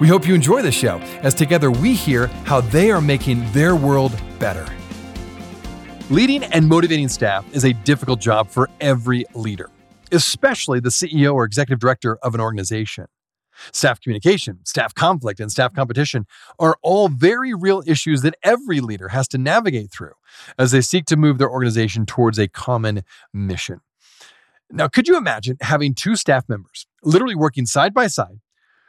We hope you enjoy the show as together we hear how they are making their world better. Leading and motivating staff is a difficult job for every leader, especially the CEO or executive director of an organization. Staff communication, staff conflict, and staff competition are all very real issues that every leader has to navigate through as they seek to move their organization towards a common mission. Now, could you imagine having two staff members literally working side by side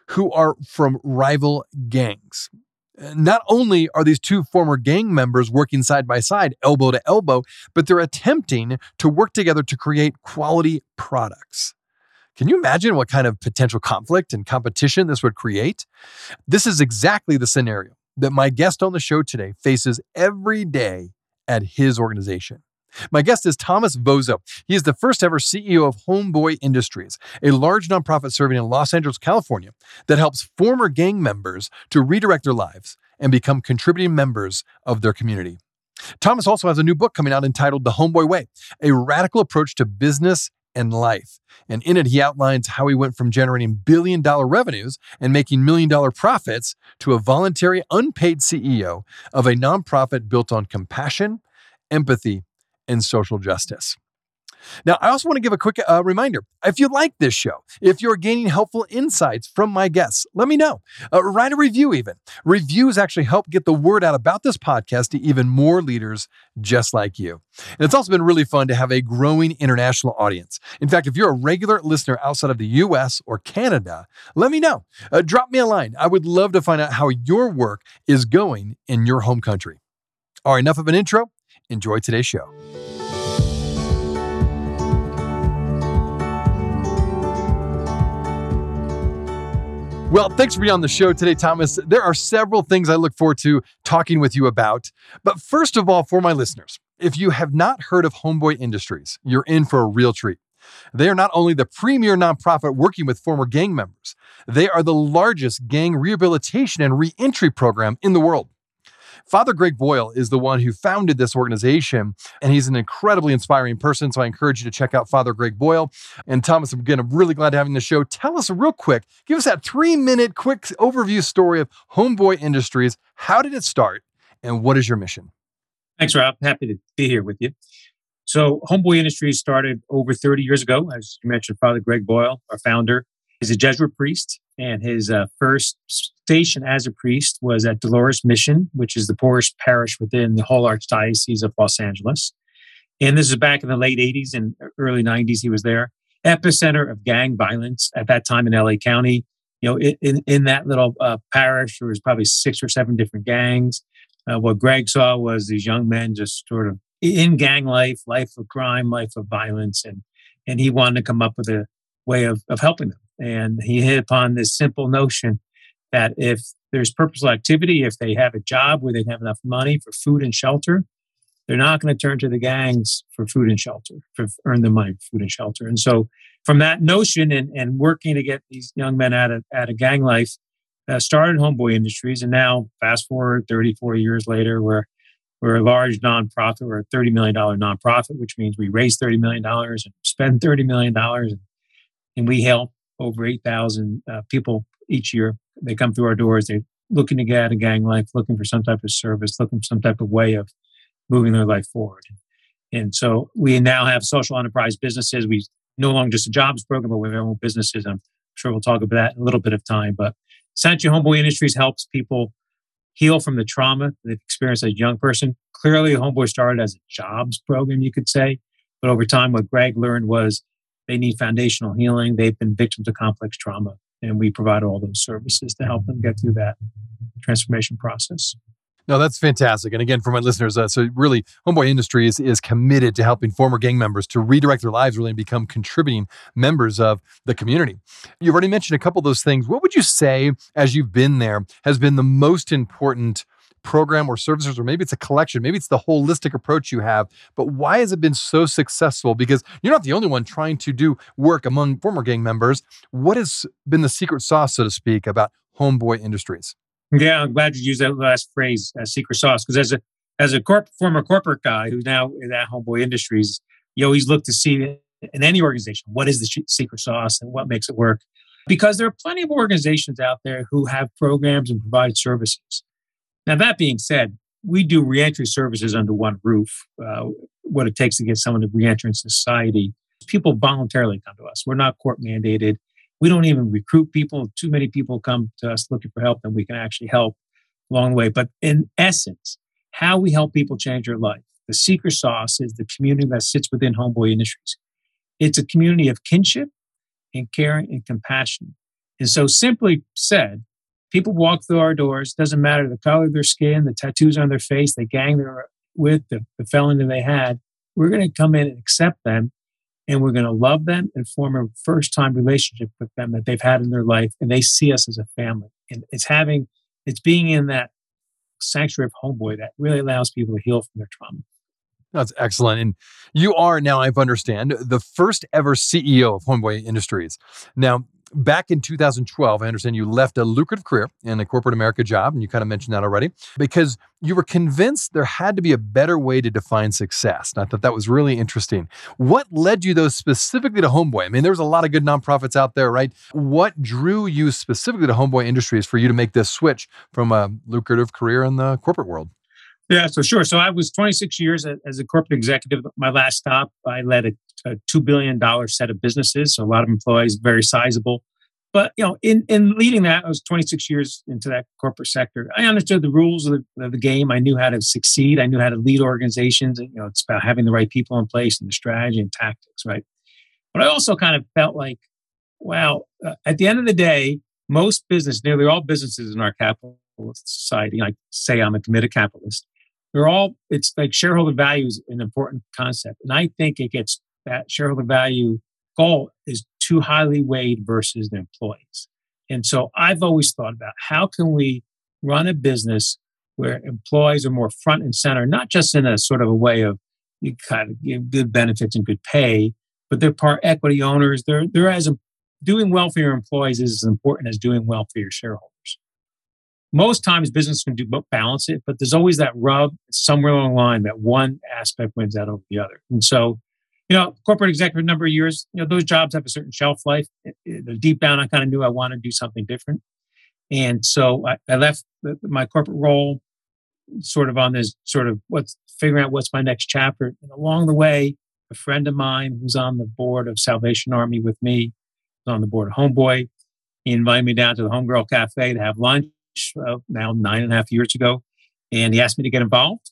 who are from rival gangs. Not only are these two former gang members working side by side, elbow to elbow, but they're attempting to work together to create quality products. Can you imagine what kind of potential conflict and competition this would create? This is exactly the scenario that my guest on the show today faces every day at his organization. My guest is Thomas Vozzo. He is the first ever CEO of Homeboy Industries, a large nonprofit serving in Los Angeles, California, that helps former gang members to redirect their lives and become contributing members of their community. Thomas also has a new book coming out entitled The Homeboy Way A Radical Approach to Business and Life. And in it, he outlines how he went from generating billion dollar revenues and making million dollar profits to a voluntary, unpaid CEO of a nonprofit built on compassion, empathy, and social justice. Now, I also want to give a quick uh, reminder. If you like this show, if you're gaining helpful insights from my guests, let me know. Uh, write a review, even. Reviews actually help get the word out about this podcast to even more leaders just like you. And it's also been really fun to have a growing international audience. In fact, if you're a regular listener outside of the US or Canada, let me know. Uh, drop me a line. I would love to find out how your work is going in your home country. All right, enough of an intro. Enjoy today's show. Well, thanks for being on the show today, Thomas. There are several things I look forward to talking with you about. But first of all, for my listeners, if you have not heard of Homeboy Industries, you're in for a real treat. They are not only the premier nonprofit working with former gang members, they are the largest gang rehabilitation and reentry program in the world. Father Greg Boyle is the one who founded this organization, and he's an incredibly inspiring person. So I encourage you to check out Father Greg Boyle. And Thomas, again, I'm really glad to have you on the show. Tell us real quick, give us that three minute quick overview story of Homeboy Industries. How did it start, and what is your mission? Thanks, Rob. Happy to be here with you. So, Homeboy Industries started over 30 years ago. As you mentioned, Father Greg Boyle, our founder, is a Jesuit priest, and his uh, first station as a priest was at Dolores Mission, which is the poorest parish within the whole Archdiocese of Los Angeles. And this is back in the late 80s and early 90s, he was there. Epicenter of gang violence at that time in LA County. You know, in, in that little uh, parish, there was probably six or seven different gangs. Uh, what Greg saw was these young men just sort of in gang life, life of crime, life of violence, and and he wanted to come up with a way of, of helping them. And he hit upon this simple notion that if there's purposeful activity, if they have a job where they have enough money for food and shelter, they're not going to turn to the gangs for food and shelter, for earn the money for food and shelter. And so, from that notion and, and working to get these young men out of, out of gang life, uh, started Homeboy Industries. And now, fast forward 34 years later, we're, we're a large nonprofit. We're a $30 million nonprofit, which means we raise $30 million and spend $30 million. And, and we help over 8,000 uh, people each year. They come through our doors. They're looking to get out of gang life, looking for some type of service, looking for some type of way of moving their life forward. And so we now have social enterprise businesses. We no longer just a jobs program, but we have our own businesses. I'm sure we'll talk about that in a little bit of time. But essentially, Homeboy Industries helps people heal from the trauma they've experienced as a young person. Clearly, Homeboy started as a jobs program, you could say. But over time, what Greg learned was they need foundational healing. They've been victims of complex trauma, and we provide all those services to help them get through that transformation process. No, that's fantastic. And again, for my listeners, uh, so really, Homeboy Industries is committed to helping former gang members to redirect their lives really and become contributing members of the community. You've already mentioned a couple of those things. What would you say, as you've been there, has been the most important program or services, or maybe it's a collection, maybe it's the holistic approach you have, but why has it been so successful? Because you're not the only one trying to do work among former gang members. What has been the secret sauce, so to speak, about Homeboy Industries? Yeah, I'm glad you used that last phrase, uh, secret sauce, because as a as a corp, former corporate guy who's now at Homeboy Industries, you always look to see in any organization what is the secret sauce and what makes it work. Because there are plenty of organizations out there who have programs and provide services. Now, that being said, we do reentry services under one roof. Uh, what it takes to get someone to reenter in society. People voluntarily come to us. We're not court mandated. We don't even recruit people. Too many people come to us looking for help, and we can actually help along the way. But in essence, how we help people change their life. The secret sauce is the community that sits within Homeboy Industries. It's a community of kinship and caring and compassion. And so, simply said, people walk through our doors, doesn't matter the color of their skin, the tattoos on their face, the gang they're with, the, the felony they had. We're going to come in and accept them and we're going to love them and form a first time relationship with them that they've had in their life and they see us as a family and it's having it's being in that sanctuary of homeboy that really allows people to heal from their trauma that's excellent. And you are now, I understand, the first ever CEO of Homeboy Industries. Now, back in 2012, I understand you left a lucrative career in a corporate America job, and you kind of mentioned that already, because you were convinced there had to be a better way to define success. And I thought that was really interesting. What led you, though, specifically to Homeboy? I mean, there's a lot of good nonprofits out there, right? What drew you specifically to Homeboy Industries for you to make this switch from a lucrative career in the corporate world? Yeah, so sure. So I was 26 years as a corporate executive. My last stop, I led a, a $2 billion set of businesses, so a lot of employees, very sizable. But you know, in, in leading that, I was 26 years into that corporate sector. I understood the rules of the, of the game. I knew how to succeed. I knew how to lead organizations. And, you know, it's about having the right people in place and the strategy and tactics, right? But I also kind of felt like, well, uh, at the end of the day, most business, nearly all businesses in our capitalist society, like say I'm a committed capitalist, they're all it's like shareholder value is an important concept. And i think it gets that shareholder value goal is too highly weighed versus the employees. And so i've always thought about how can we run a business where employees are more front and center not just in a sort of a way of you kind of give good benefits and good pay but they're part equity owners. They're they're as doing well for your employees is as important as doing well for your shareholders most times business can do balance it, but there's always that rub somewhere along the line that one aspect wins out over the other. And so, you know, corporate executive number of years, you know, those jobs have a certain shelf life. deep down, I kind of knew I wanted to do something different. And so I, I left the, my corporate role sort of on this sort of what's figuring out what's my next chapter. And along the way, a friend of mine who's on the board of Salvation Army with me, on the board of Homeboy, he invited me down to the Homegirl Cafe to have lunch uh, now nine and a half years ago, and he asked me to get involved.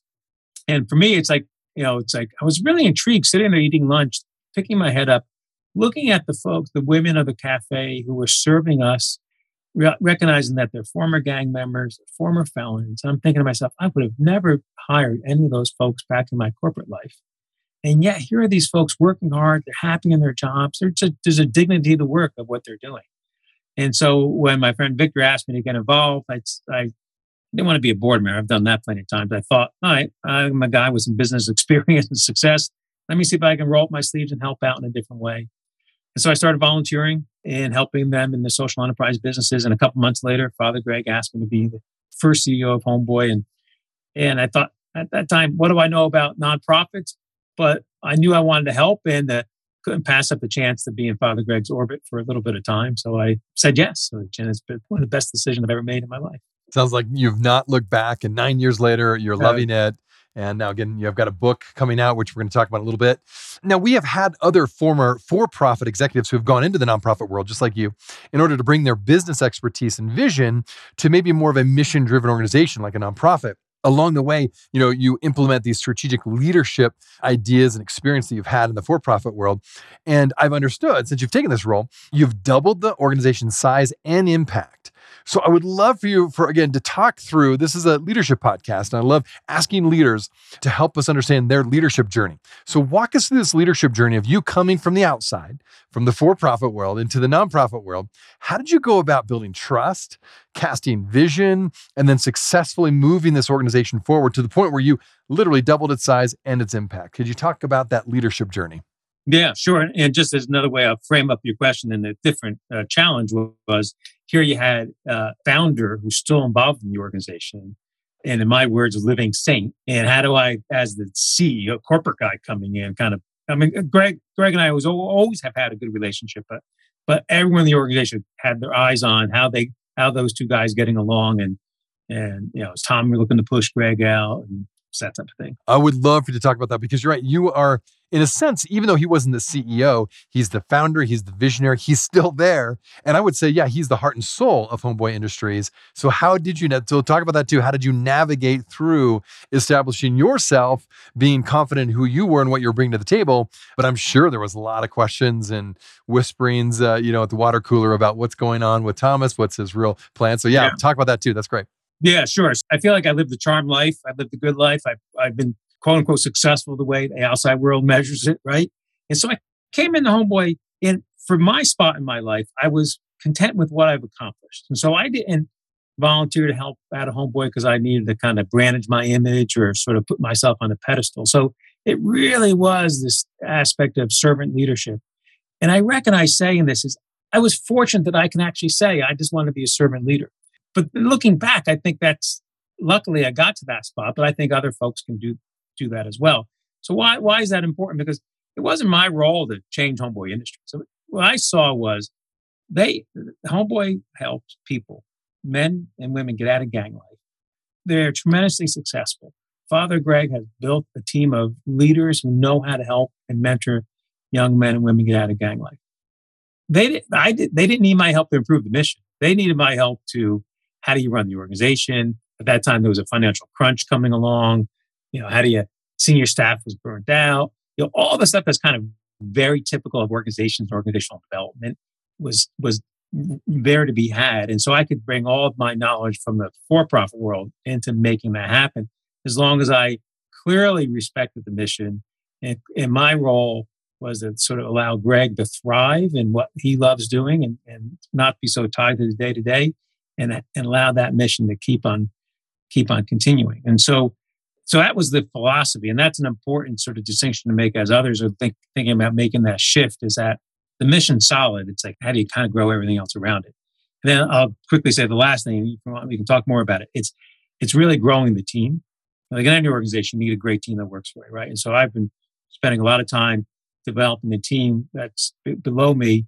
And for me, it's like you know, it's like I was really intrigued sitting there eating lunch, picking my head up, looking at the folks, the women of the cafe who were serving us, re- recognizing that they're former gang members, former felons. I'm thinking to myself, I would have never hired any of those folks back in my corporate life. And yet, here are these folks working hard. They're happy in their jobs. There's a, there's a dignity to work of what they're doing. And so when my friend Victor asked me to get involved, I, I didn't want to be a board member. I've done that plenty of times. I thought, all right, I'm a guy with some business experience and success. Let me see if I can roll up my sleeves and help out in a different way. And so I started volunteering and helping them in the social enterprise businesses. And a couple months later, Father Greg asked me to be the first CEO of Homeboy. And and I thought at that time, what do I know about nonprofits? But I knew I wanted to help, and the couldn't pass up the chance to be in Father Greg's orbit for a little bit of time. So I said yes. and it's been one of the best decisions I've ever made in my life. Sounds like you've not looked back, and nine years later, you're uh, loving it. And now, again, you've got a book coming out, which we're going to talk about a little bit. Now, we have had other former for profit executives who have gone into the nonprofit world, just like you, in order to bring their business expertise and vision to maybe more of a mission driven organization like a nonprofit along the way, you know, you implement these strategic leadership ideas and experience that you've had in the for-profit world. And I've understood since you've taken this role, you've doubled the organization's size and impact So I would love for you for again to talk through this is a leadership podcast and I love asking leaders to help us understand their leadership journey. So walk us through this leadership journey of you coming from the outside, from the for-profit world into the nonprofit world. How did you go about building trust, casting vision, and then successfully moving this organization forward to the point where you literally doubled its size and its impact? Could you talk about that leadership journey? Yeah, sure. And just as another way I'll frame up your question and the different uh, challenge was here you had a founder who's still involved in the organization. And in my words, a living saint. And how do I, as the CEO, corporate guy coming in, kind of, I mean, Greg, Greg and I was always have had a good relationship, but, but everyone in the organization had their eyes on how they, how those two guys getting along. And, and, you know, is Tom looking to push Greg out and that type of thing. I would love for you to talk about that because you're right. You are, in a sense, even though he wasn't the CEO, he's the founder, he's the visionary, he's still there. And I would say, yeah, he's the heart and soul of Homeboy Industries. So, how did you, so talk about that too. How did you navigate through establishing yourself, being confident who you were and what you were bringing to the table? But I'm sure there was a lot of questions and whisperings, uh, you know, at the water cooler about what's going on with Thomas, what's his real plan. So, yeah, yeah. talk about that too. That's great. Yeah, sure. I feel like I lived the charm life. I lived a good life. I've, I've been quote unquote successful the way the outside world measures it, right? And so I came into Homeboy, and for my spot in my life, I was content with what I've accomplished. And so I didn't volunteer to help out of Homeboy because I needed to kind of brand my image or sort of put myself on a pedestal. So it really was this aspect of servant leadership. And I recognize saying this is I was fortunate that I can actually say I just want to be a servant leader. But looking back, I think that's luckily I got to that spot, but I think other folks can do do that as well. So why why is that important? Because it wasn't my role to change homeboy industry. So what I saw was they homeboy helped people, men and women, get out of gang life. They're tremendously successful. Father Greg has built a team of leaders who know how to help and mentor young men and women get out of gang life. They did, I did, they didn't need my help to improve the mission. They needed my help to how do you run the organization? At that time, there was a financial crunch coming along. You know, how do you, senior staff was burnt out. You know, all the stuff that's kind of very typical of organizations, organizational development was, was there to be had. And so I could bring all of my knowledge from the for profit world into making that happen as long as I clearly respected the mission. And, and my role was to sort of allow Greg to thrive in what he loves doing and, and not be so tied to the day to day and, and allow that mission to keep on keep on continuing. And so so that was the philosophy, and that's an important sort of distinction to make as others are think, thinking about making that shift. Is that the mission's solid? It's like how do you kind of grow everything else around it? And then I'll quickly say the last thing. We can talk more about it. It's it's really growing the team. Like in any organization, you need a great team that works for you, right? And so I've been spending a lot of time developing the team that's below me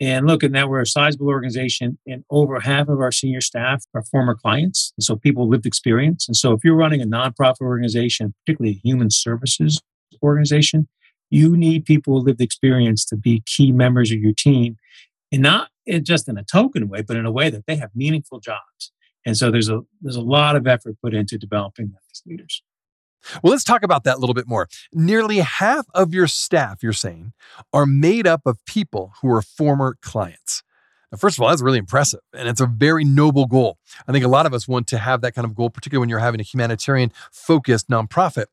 and look, and now we're a sizable organization, and over half of our senior staff are former clients. And so people lived experience. And so if you're running a nonprofit organization, particularly a human services organization, you need people with lived experience to be key members of your team. And not just in a token way, but in a way that they have meaningful jobs. And so there's a there's a lot of effort put into developing these leaders. Well, let's talk about that a little bit more. Nearly half of your staff, you're saying, are made up of people who are former clients. Now, first of all, that's really impressive, and it's a very noble goal. I think a lot of us want to have that kind of goal, particularly when you're having a humanitarian focused nonprofit.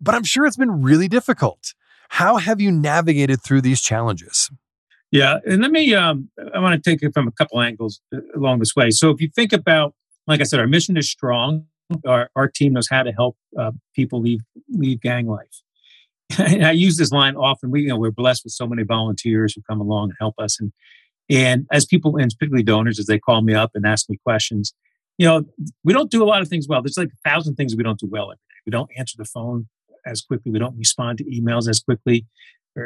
But I'm sure it's been really difficult. How have you navigated through these challenges? Yeah, and let me, um, I want to take it from a couple angles uh, along this way. So if you think about, like I said, our mission is strong our, our team knows how to help uh, people leave leave gang life. and I use this line often. We you know we're blessed with so many volunteers who come along and help us, and and as people and particularly donors, as they call me up and ask me questions, you know, we don't do a lot of things well. There's like a thousand things we don't do well every day. We don't answer the phone as quickly. We don't respond to emails as quickly.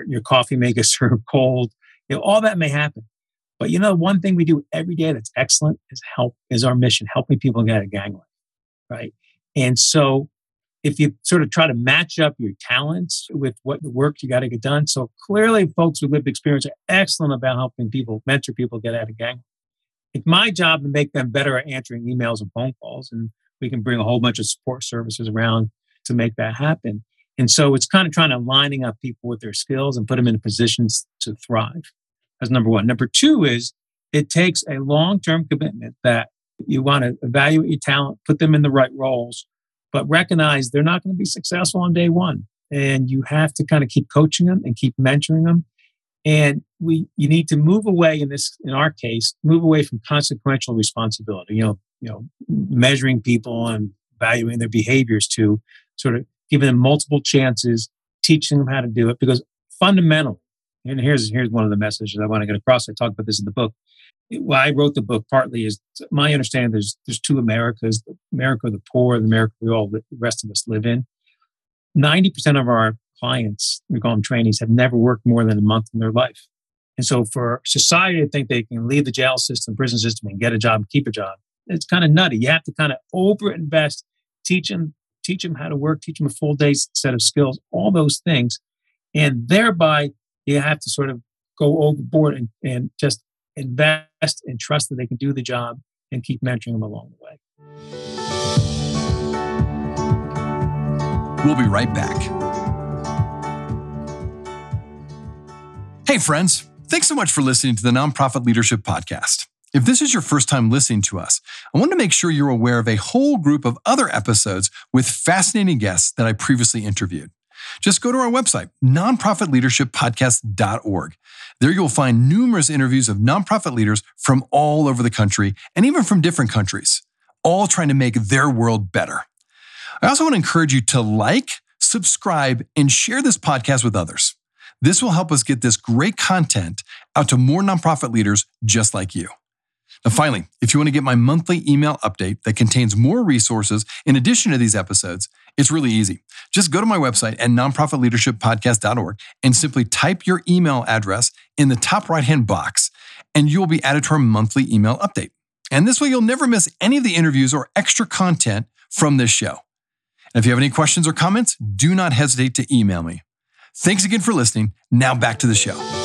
Your coffee may get served cold. You know, all that may happen. But you know, the one thing we do every day that's excellent is help is our mission, helping people get of gang life right? And so if you sort of try to match up your talents with what the work you got to get done. So clearly, folks with lived experience are excellent about helping people, mentor people get out of gang. It's my job to make them better at answering emails and phone calls. And we can bring a whole bunch of support services around to make that happen. And so it's kind of trying to lining up people with their skills and put them in positions to thrive. That's number one. Number two is it takes a long term commitment that You want to evaluate your talent, put them in the right roles, but recognize they're not going to be successful on day one. And you have to kind of keep coaching them and keep mentoring them. And we you need to move away in this in our case, move away from consequential responsibility. You know, you know, measuring people and valuing their behaviors to sort of giving them multiple chances, teaching them how to do it. Because fundamentally, and here's here's one of the messages I want to get across. I talk about this in the book. Why I wrote the book partly is my understanding. There's there's two Americas: the America of the poor, and America we all the rest of us live in. Ninety percent of our clients, we call them trainees, have never worked more than a month in their life. And so, for society to think they can leave the jail system, prison system, and get a job, keep a job, it's kind of nutty. You have to kind of over invest, teach them, teach them how to work, teach them a full day set of skills, all those things, and thereby you have to sort of go overboard and, and just invest and trust that they can do the job and keep mentoring them along the way. We'll be right back. Hey, friends, thanks so much for listening to the Nonprofit Leadership Podcast. If this is your first time listening to us, I want to make sure you're aware of a whole group of other episodes with fascinating guests that I previously interviewed. Just go to our website, nonprofitleadershippodcast.org. There you'll find numerous interviews of nonprofit leaders from all over the country and even from different countries, all trying to make their world better. I also want to encourage you to like, subscribe, and share this podcast with others. This will help us get this great content out to more nonprofit leaders just like you. Now, finally, if you want to get my monthly email update that contains more resources in addition to these episodes, it's really easy. Just go to my website at nonprofitleadershippodcast.org and simply type your email address in the top right hand box, and you will be added to our monthly email update. And this way, you'll never miss any of the interviews or extra content from this show. And if you have any questions or comments, do not hesitate to email me. Thanks again for listening. Now back to the show.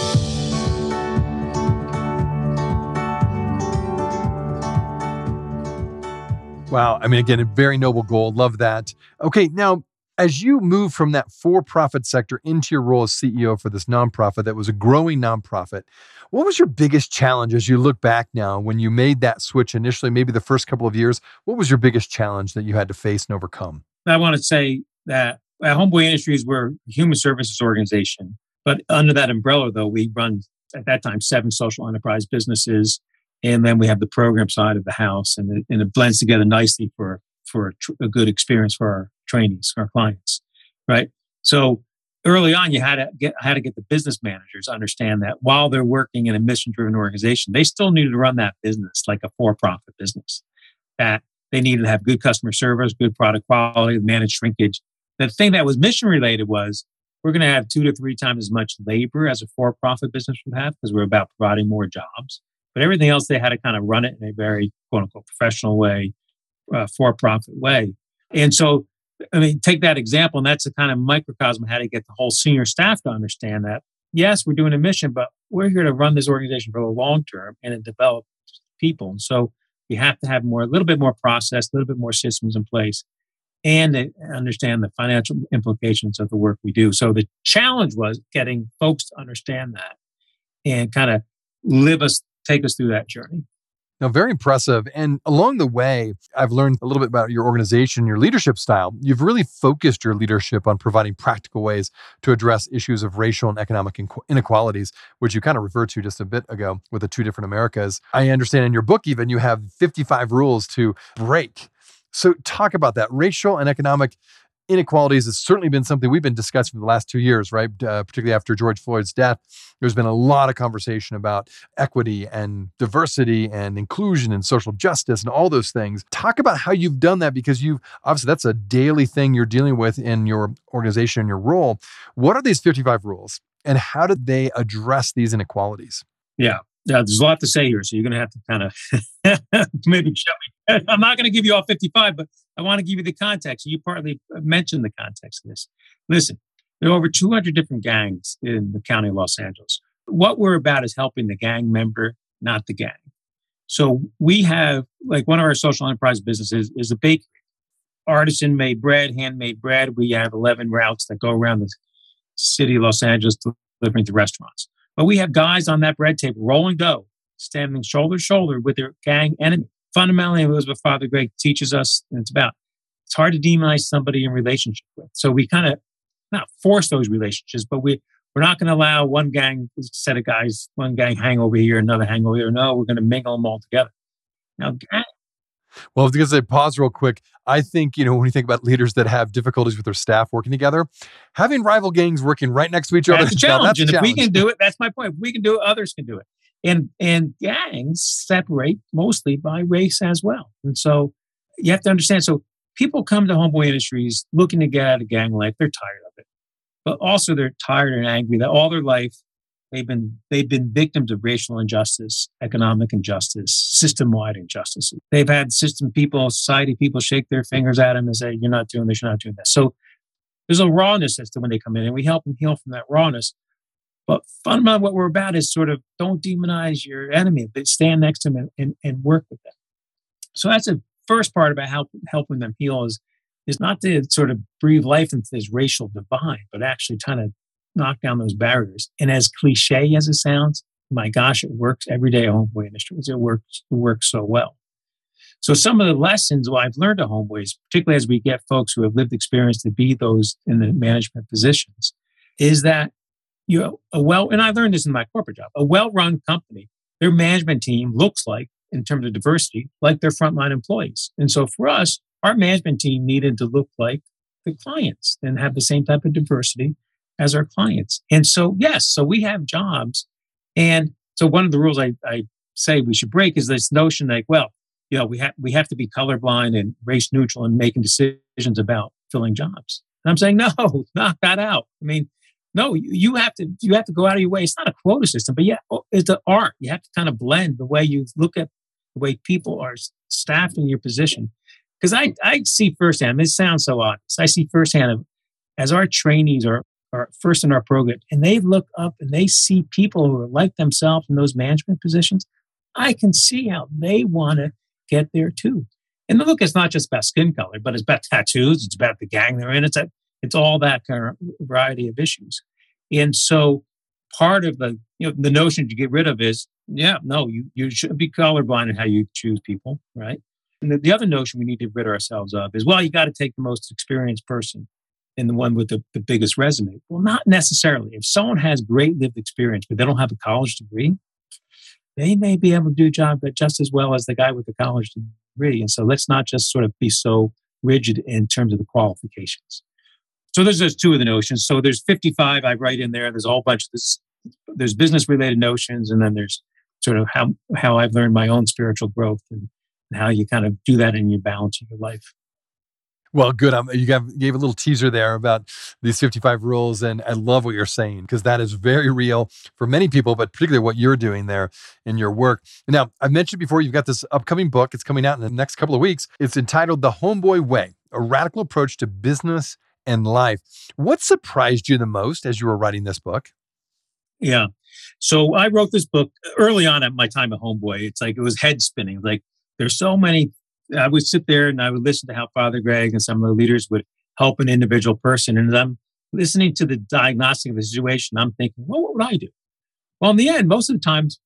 Wow. I mean, again, a very noble goal. Love that. Okay. Now, as you move from that for profit sector into your role as CEO for this nonprofit that was a growing nonprofit, what was your biggest challenge as you look back now when you made that switch initially, maybe the first couple of years? What was your biggest challenge that you had to face and overcome? I want to say that at Homeboy Industries, we're a human services organization. But under that umbrella, though, we run at that time seven social enterprise businesses and then we have the program side of the house, and it, and it blends together nicely for for a, tr- a, good experience for our trainees, our clients, right? So early on, you had to get had to get the business managers understand that while they're working in a mission driven organization, they still needed to run that business like a for profit business. That they needed to have good customer service, good product quality, manage shrinkage. The thing that was mission related was we're going to have two to three times as much labor as a for profit business would have because we're about providing more jobs. But everything else, they had to kind of run it in a very quote unquote professional way, uh, for profit way. And so, I mean, take that example, and that's a kind of microcosm how to get the whole senior staff to understand that yes, we're doing a mission, but we're here to run this organization for the long term and to develop people. And so you have to have more, a little bit more process, a little bit more systems in place, and understand the financial implications of the work we do. So the challenge was getting folks to understand that and kind of live us take us through that journey. Now, very impressive. And along the way, I've learned a little bit about your organization, your leadership style. You've really focused your leadership on providing practical ways to address issues of racial and economic inequalities, which you kind of referred to just a bit ago with the two different Americas. I understand in your book, even you have 55 rules to break. So, talk about that racial and economic inequalities has certainly been something we've been discussing for the last two years, right? Uh, particularly after George Floyd's death, there's been a lot of conversation about equity and diversity and inclusion and social justice and all those things. Talk about how you've done that because you've obviously that's a daily thing you're dealing with in your organization and your role. What are these 55 rules and how did they address these inequalities? Yeah. Yeah, there's a lot to say here, so you're going to have to kind of maybe show me. I'm not going to give you all 55, but I want to give you the context. You partly mentioned the context of this. Listen, there are over 200 different gangs in the county of Los Angeles. What we're about is helping the gang member, not the gang. So we have, like, one of our social enterprise businesses is a bakery. Artisan made bread, handmade bread. We have 11 routes that go around the city of Los Angeles delivering to restaurants. But we have guys on that bread table rolling dough, standing shoulder to shoulder with their gang enemy fundamentally, it was what Father Greg teaches us, and it's about. It's hard to demonize somebody in relationship with. So we kind of not force those relationships, but we we're not going to allow one gang set of guys, one gang hang over here, another hang over here. No, we're going to mingle them all together. Now, well, because I pause real quick, I think, you know, when you think about leaders that have difficulties with their staff working together, having rival gangs working right next to each other. That's a challenge. That's and a challenge. if we can do it, that's my point. If we can do it, others can do it. And and gangs separate mostly by race as well. And so you have to understand. So people come to Homeboy Industries looking to get out of gang life. They're tired of it. But also they're tired and angry that all their life They've been they've been victims of racial injustice, economic injustice, system-wide injustices. They've had system people, society people shake their fingers at them and say, "You're not doing this. You're not doing that." So there's a rawness as to when they come in, and we help them heal from that rawness. But fundamentally, what we're about is sort of don't demonize your enemy, but stand next to them and, and, and work with them. So that's the first part about help, helping them heal is is not to sort of breathe life into this racial divide, but actually trying to knock down those barriers. And as cliche as it sounds, my gosh, it works every day at Homeboy Industries. It works, it works so well. So some of the lessons well, I've learned at Homeboys, particularly as we get folks who have lived experience to be those in the management positions, is that you know, a well, and I learned this in my corporate job, a well-run company, their management team looks like, in terms of diversity, like their frontline employees. And so for us, our management team needed to look like the clients and have the same type of diversity as our clients. And so, yes, so we have jobs. And so one of the rules I, I say we should break is this notion like, well, you know, we have we have to be colorblind and race neutral in making decisions about filling jobs. And I'm saying, no, knock that out. I mean, no, you, have to you have to go out of your way. It's not a quota system, but yeah, oh, it's the art. You have to kind of blend the way you look at the way people are staffed in your position. Because I, I see firsthand, this sounds so obvious. I see firsthand of, as our trainees are are first in our program and they look up and they see people who are like themselves in those management positions, I can see how they want to get there too. And the look is not just about skin color, but it's about tattoos, it's about the gang they're in, it's a, it's all that kind of variety of issues. And so part of the you know the notion to get rid of is yeah, no, you you should be colorblind in how you choose people, right? And the, the other notion we need to rid ourselves of is well, you got to take the most experienced person and the one with the, the biggest resume. Well, not necessarily. If someone has great lived experience, but they don't have a college degree, they may be able to do a job but just as well as the guy with the college degree. And so let's not just sort of be so rigid in terms of the qualifications. So there's those two of the notions. So there's 55 I write in there. There's a whole bunch of this. There's business related notions, and then there's sort of how how I've learned my own spiritual growth and, and how you kind of do that in your balance of your life. Well, good. Um, you gave, gave a little teaser there about these 55 rules, and I love what you're saying because that is very real for many people, but particularly what you're doing there in your work. Now, I've mentioned before, you've got this upcoming book. It's coming out in the next couple of weeks. It's entitled The Homeboy Way A Radical Approach to Business and Life. What surprised you the most as you were writing this book? Yeah. So I wrote this book early on at my time at Homeboy. It's like it was head spinning. Like there's so many I would sit there and I would listen to how Father Greg and some of the leaders would help an individual person. And I'm listening to the diagnostic of the situation. I'm thinking, well, what would I do? Well, in the end, most of the times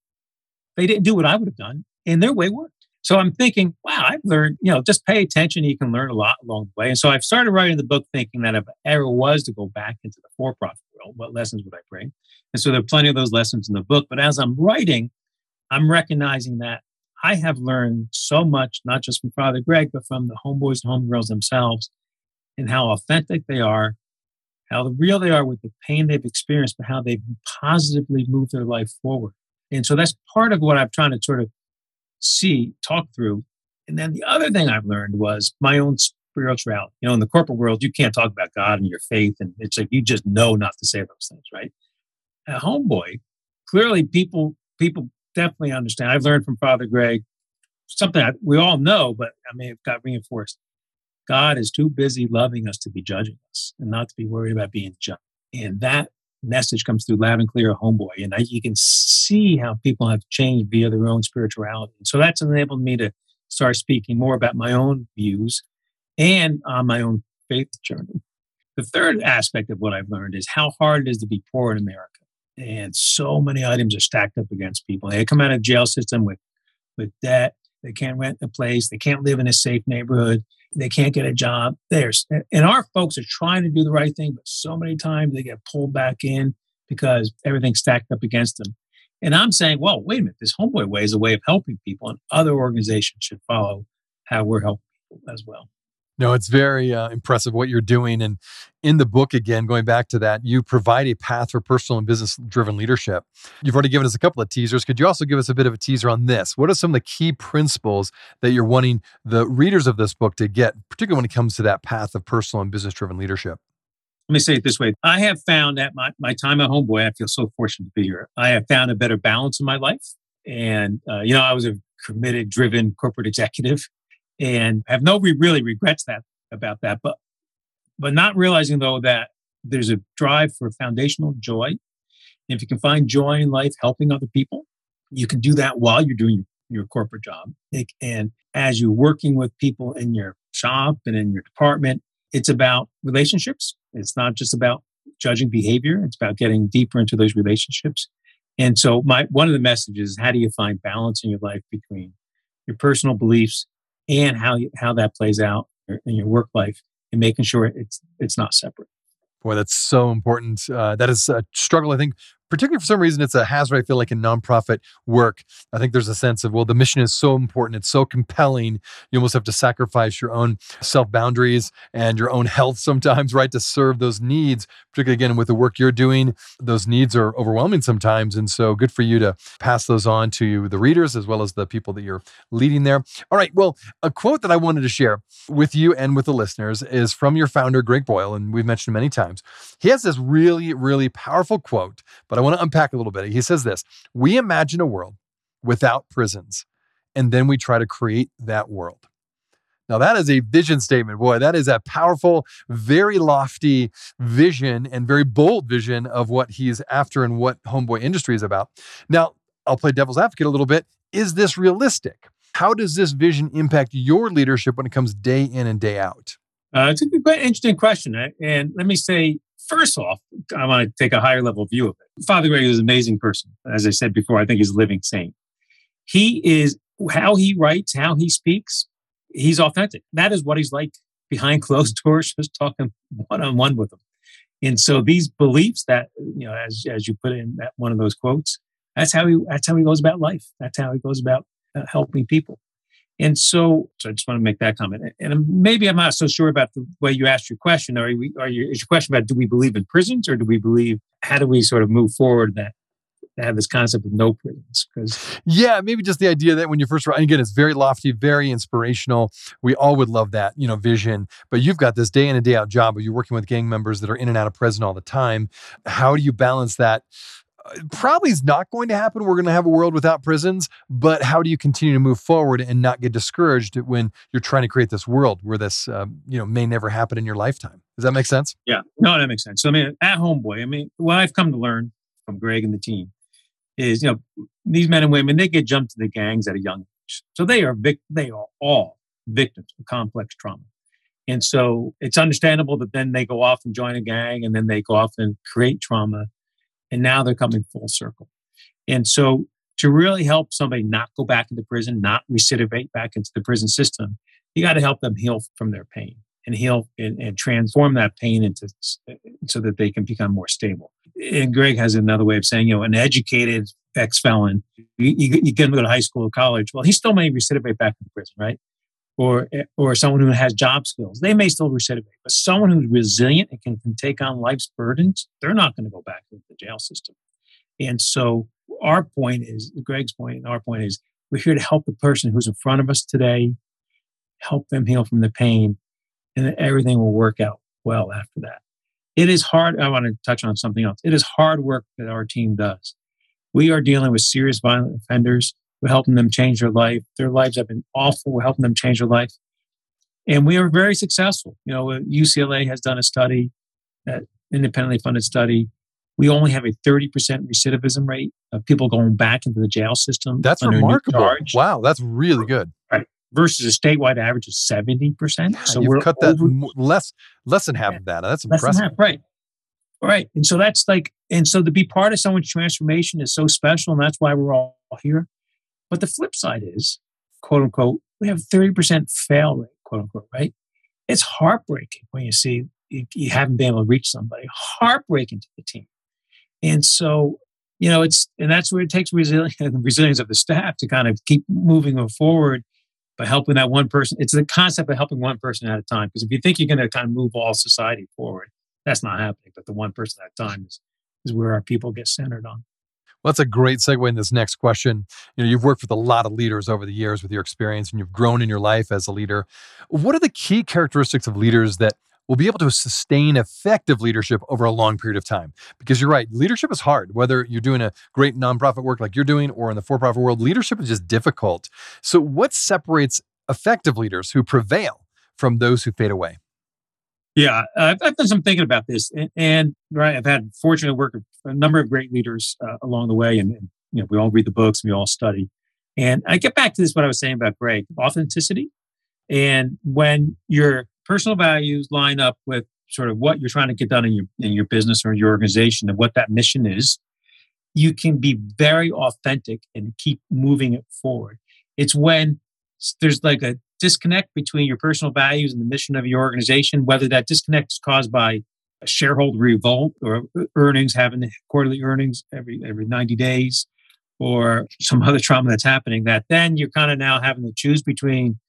they didn't do what I would have done, and their way worked. So I'm thinking, wow, I've learned, you know, just pay attention. You can learn a lot along the way. And so I've started writing the book thinking that if I ever was to go back into the for profit world, what lessons would I bring? And so there are plenty of those lessons in the book. But as I'm writing, I'm recognizing that I have learned so much, not just from Father Greg, but from the homeboys and homegirls themselves, and how authentic they are, how real they are with the pain they've experienced, but how they've positively moved their life forward. And so that's part of what I'm trying to sort of see, talk through. And then the other thing I've learned was my own spirituality. You know, in the corporate world, you can't talk about God and your faith, and it's like you just know not to say those things, right? At Homeboy, clearly people people definitely understand. I've learned from Father Greg something I, we all know, but I mean, it got reinforced. God is too busy loving us to be judging us and not to be worried about being judged. And that message comes through loud and clear, homeboy. And I, you can see how people have changed via their own spirituality. So that's enabled me to start speaking more about my own views and on my own faith journey. The third aspect of what I've learned is how hard it is to be poor in America and so many items are stacked up against people. They come out of jail system with with debt. they can't rent a place, they can't live in a safe neighborhood, they can't get a job. There's and our folks are trying to do the right thing, but so many times they get pulled back in because everything's stacked up against them. And I'm saying, well, wait a minute, this homeboy way is a way of helping people, and other organizations should follow how we're helping people as well. No, it's very uh, impressive what you're doing. And in the book, again, going back to that, you provide a path for personal and business driven leadership. You've already given us a couple of teasers. Could you also give us a bit of a teaser on this? What are some of the key principles that you're wanting the readers of this book to get, particularly when it comes to that path of personal and business driven leadership? Let me say it this way I have found at my, my time at Homeboy, I feel so fortunate to be here. I have found a better balance in my life. And, uh, you know, I was a committed, driven corporate executive and have no really regrets that about that. But but not realizing though that there's a drive for foundational joy. And if you can find joy in life helping other people, you can do that while you're doing your corporate job. And as you're working with people in your shop and in your department, it's about relationships. It's not just about judging behavior. It's about getting deeper into those relationships. And so my one of the messages is how do you find balance in your life between your personal beliefs and how you, how that plays out in your work life and making sure it's it's not separate. Boy, that's so important. Uh, that is a struggle I think particularly for some reason, it's a hazard. I feel like in nonprofit work, I think there's a sense of, well, the mission is so important. It's so compelling. You almost have to sacrifice your own self boundaries and your own health sometimes, right, to serve those needs. Particularly again, with the work you're doing, those needs are overwhelming sometimes. And so good for you to pass those on to the readers as well as the people that you're leading there. All right. Well, a quote that I wanted to share with you and with the listeners is from your founder, Greg Boyle. And we've mentioned many times. He has this really, really powerful quote, but but I want to unpack a little bit. He says this We imagine a world without prisons, and then we try to create that world. Now, that is a vision statement. Boy, that is a powerful, very lofty vision and very bold vision of what he's after and what Homeboy Industry is about. Now, I'll play devil's advocate a little bit. Is this realistic? How does this vision impact your leadership when it comes day in and day out? Uh, it's a quite interesting question. And let me say, first off, I want to take a higher level view of it. Father Greg is an amazing person. As I said before, I think he's a living saint. He is how he writes, how he speaks, he's authentic. That is what he's like behind closed doors, just talking one on one with them. And so these beliefs that, you know, as, as you put in that one of those quotes, that's how he, that's how he goes about life. That's how he goes about uh, helping people. And so, so I just want to make that comment. And um, maybe I'm not so sure about the way you asked your question. Are you, are you, is your question about do we believe in prisons or do we believe, how do we sort of move forward that have this concept of no prisons because yeah maybe just the idea that when you first write again it's very lofty very inspirational we all would love that you know vision but you've got this day in and day out job where you're working with gang members that are in and out of prison all the time how do you balance that probably is not going to happen. We're going to have a world without prisons, but how do you continue to move forward and not get discouraged when you're trying to create this world where this, um, you know, may never happen in your lifetime? Does that make sense? Yeah, no, that makes sense. So I mean, at Homeboy, I mean, what I've come to learn from Greg and the team is, you know, these men and women they get jumped to the gangs at a young age, so they are vic- they are all victims of complex trauma. And so it's understandable that then they go off and join a gang and then they go off and create trauma and now they're coming full circle. And so to really help somebody not go back into prison, not recidivate back into the prison system, you got to help them heal from their pain and heal and, and, transform that pain into so that they can become more stable. And Greg has another way of saying, you know, an educated ex-felon, you, you, you get him to go to high school or college. Well, he still may recidivate back into prison, right? Or, or someone who has job skills, they may still recidivate. But someone who's resilient and can, can take on life's burdens, they're not going to go back into the jail system. And so our point is, Greg's point, and our point is, we're here to help the person who's in front of us today, help them heal from the pain, and everything will work out well after that. It is hard. I want to touch on something else. It is hard work that our team does. We are dealing with serious violent offenders we're helping them change their life. Their lives have been awful. We're helping them change their life. And we are very successful. You know, UCLA has done a study, an independently funded study. We only have a 30% recidivism rate of people going back into the jail system. That's remarkable. Wow, that's really good. Right. Versus a statewide average of 70%. Yeah, so we're cut that over, less less than half of that. That's impressive. Half, right. Right. And so that's like, and so to be part of someone's transformation is so special. And that's why we're all here. But the flip side is quote unquote, we have 30% fail rate, quote unquote, right? It's heartbreaking when you see you, you haven't been able to reach somebody. Heartbreaking to the team. And so, you know, it's, and that's where it takes resilience, the resilience of the staff to kind of keep moving forward by helping that one person. It's the concept of helping one person at a time. Because if you think you're going to kind of move all society forward, that's not happening. But the one person at a time is, is where our people get centered on. That's a great segue in this next question. You know, you've worked with a lot of leaders over the years with your experience and you've grown in your life as a leader. What are the key characteristics of leaders that will be able to sustain effective leadership over a long period of time. Because you're right, leadership is hard. Whether you're doing a great nonprofit work like you're doing or in the for profit world, leadership is just difficult. So, what separates effective leaders who prevail from those who fade away? Yeah, I've, I've done some thinking about this, and, and, right, I've had fortunate work with a number of great leaders uh, along the way, and, and you know we all read the books, and we all study, and I get back to this what I was saying about Greg authenticity, and when you're personal values line up with sort of what you're trying to get done in your in your business or your organization and what that mission is, you can be very authentic and keep moving it forward. It's when there's like a disconnect between your personal values and the mission of your organization, whether that disconnect is caused by a shareholder revolt or earnings having quarterly earnings every every 90 days or some other trauma that's happening that then you're kind of now having to choose between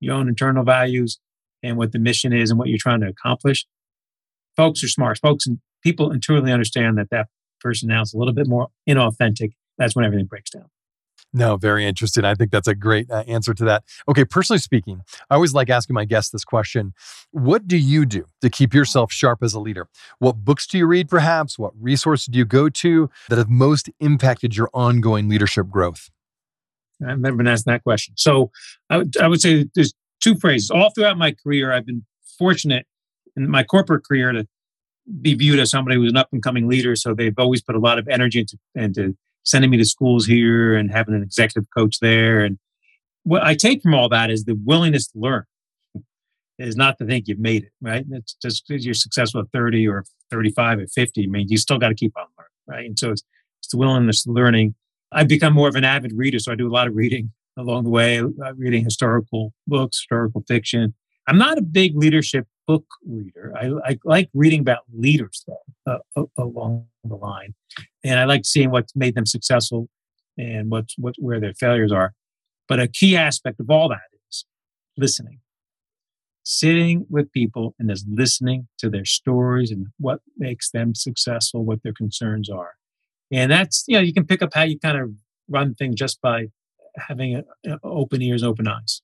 your own internal values and what the mission is and what you're trying to accomplish. Folks are smart. Folks and people intuitively understand that that person now is a little bit more inauthentic. That's when everything breaks down. No, very interesting. I think that's a great uh, answer to that. Okay, personally speaking, I always like asking my guests this question What do you do to keep yourself sharp as a leader? What books do you read, perhaps? What resources do you go to that have most impacted your ongoing leadership growth? I've never been asked that question. So I would, I would say there's two phrases. All throughout my career, I've been fortunate in my corporate career to be viewed as somebody who's an up and coming leader. So they've always put a lot of energy into, into sending me to schools here and having an executive coach there. And what I take from all that is the willingness to learn. Is not to think you've made it, right? It's just because you're successful at 30 or 35 or 50. I mean, you still got to keep on learning, right? And so it's, it's the willingness to learning. I've become more of an avid reader, so I do a lot of reading along the way, uh, reading historical books, historical fiction. I'm not a big leadership book reader. I, I like reading about leaders though uh, along the line, and I like seeing what's made them successful and what's what where their failures are. But a key aspect of all that is listening, sitting with people and just listening to their stories and what makes them successful, what their concerns are, and that's you know you can pick up how you kind of run things just by having a, a open ears, open eyes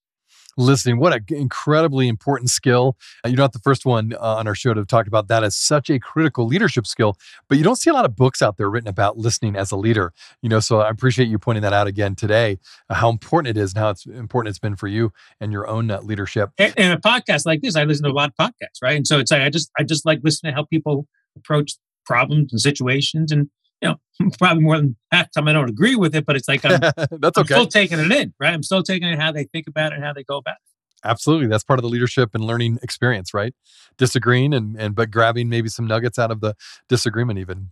listening. What an incredibly important skill. You're not the first one uh, on our show to talk about that as such a critical leadership skill, but you don't see a lot of books out there written about listening as a leader. You know, so I appreciate you pointing that out again today, uh, how important it is and how it's important it's been for you and your own uh, leadership. And, a podcast like this, I listen to a lot of podcasts, right? And so it's like I just I just like listening to how people approach problems and situations and you know, probably more than half the time I don't agree with it, but it's like I'm, That's I'm okay. still taking it in, right? I'm still taking it how they think about it and how they go about it. Absolutely. That's part of the leadership and learning experience, right? Disagreeing and, and but grabbing maybe some nuggets out of the disagreement even.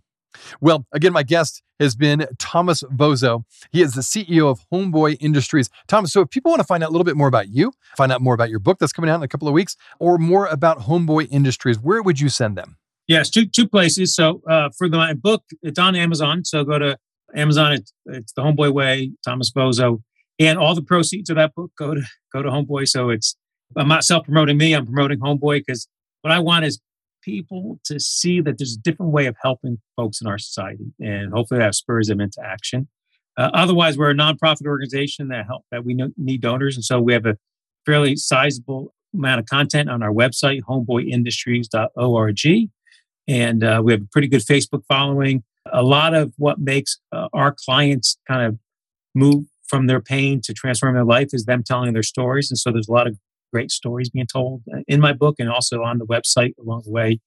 Well, again, my guest has been Thomas Vozzo. He is the CEO of Homeboy Industries. Thomas, so if people want to find out a little bit more about you, find out more about your book that's coming out in a couple of weeks, or more about Homeboy Industries, where would you send them? Yes, two two places. So uh, for the, my book, it's on Amazon. So go to Amazon. It's, it's the Homeboy Way, Thomas Vozzo, and all the proceeds of that book go to go to Homeboy. So it's I'm not self promoting me. I'm promoting Homeboy because what I want is people to see that there's a different way of helping folks in our society, and hopefully that spurs them into action. Uh, otherwise, we're a nonprofit organization that help that we need donors, and so we have a fairly sizable amount of content on our website, homeboyindustries.org. And uh, we have a pretty good Facebook following. A lot of what makes uh, our clients kind of move from their pain to transform their life is them telling their stories. And so there's a lot of great stories being told uh, in my book and also on the website along the way.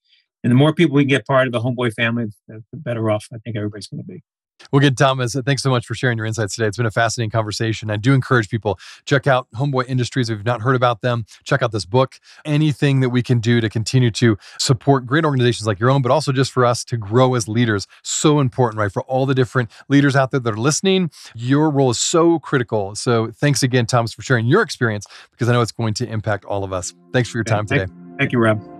And the more people we can get part of the homeboy family, the better off I think everybody's going to be. Well, good, Thomas. Thanks so much for sharing your insights today. It's been a fascinating conversation. I do encourage people check out Homeboy Industries if you've not heard about them. Check out this book. Anything that we can do to continue to support great organizations like your own, but also just for us to grow as leaders, so important, right? For all the different leaders out there that are listening, your role is so critical. So, thanks again, Thomas, for sharing your experience because I know it's going to impact all of us. Thanks for your time thank, today. Thank you, Rob.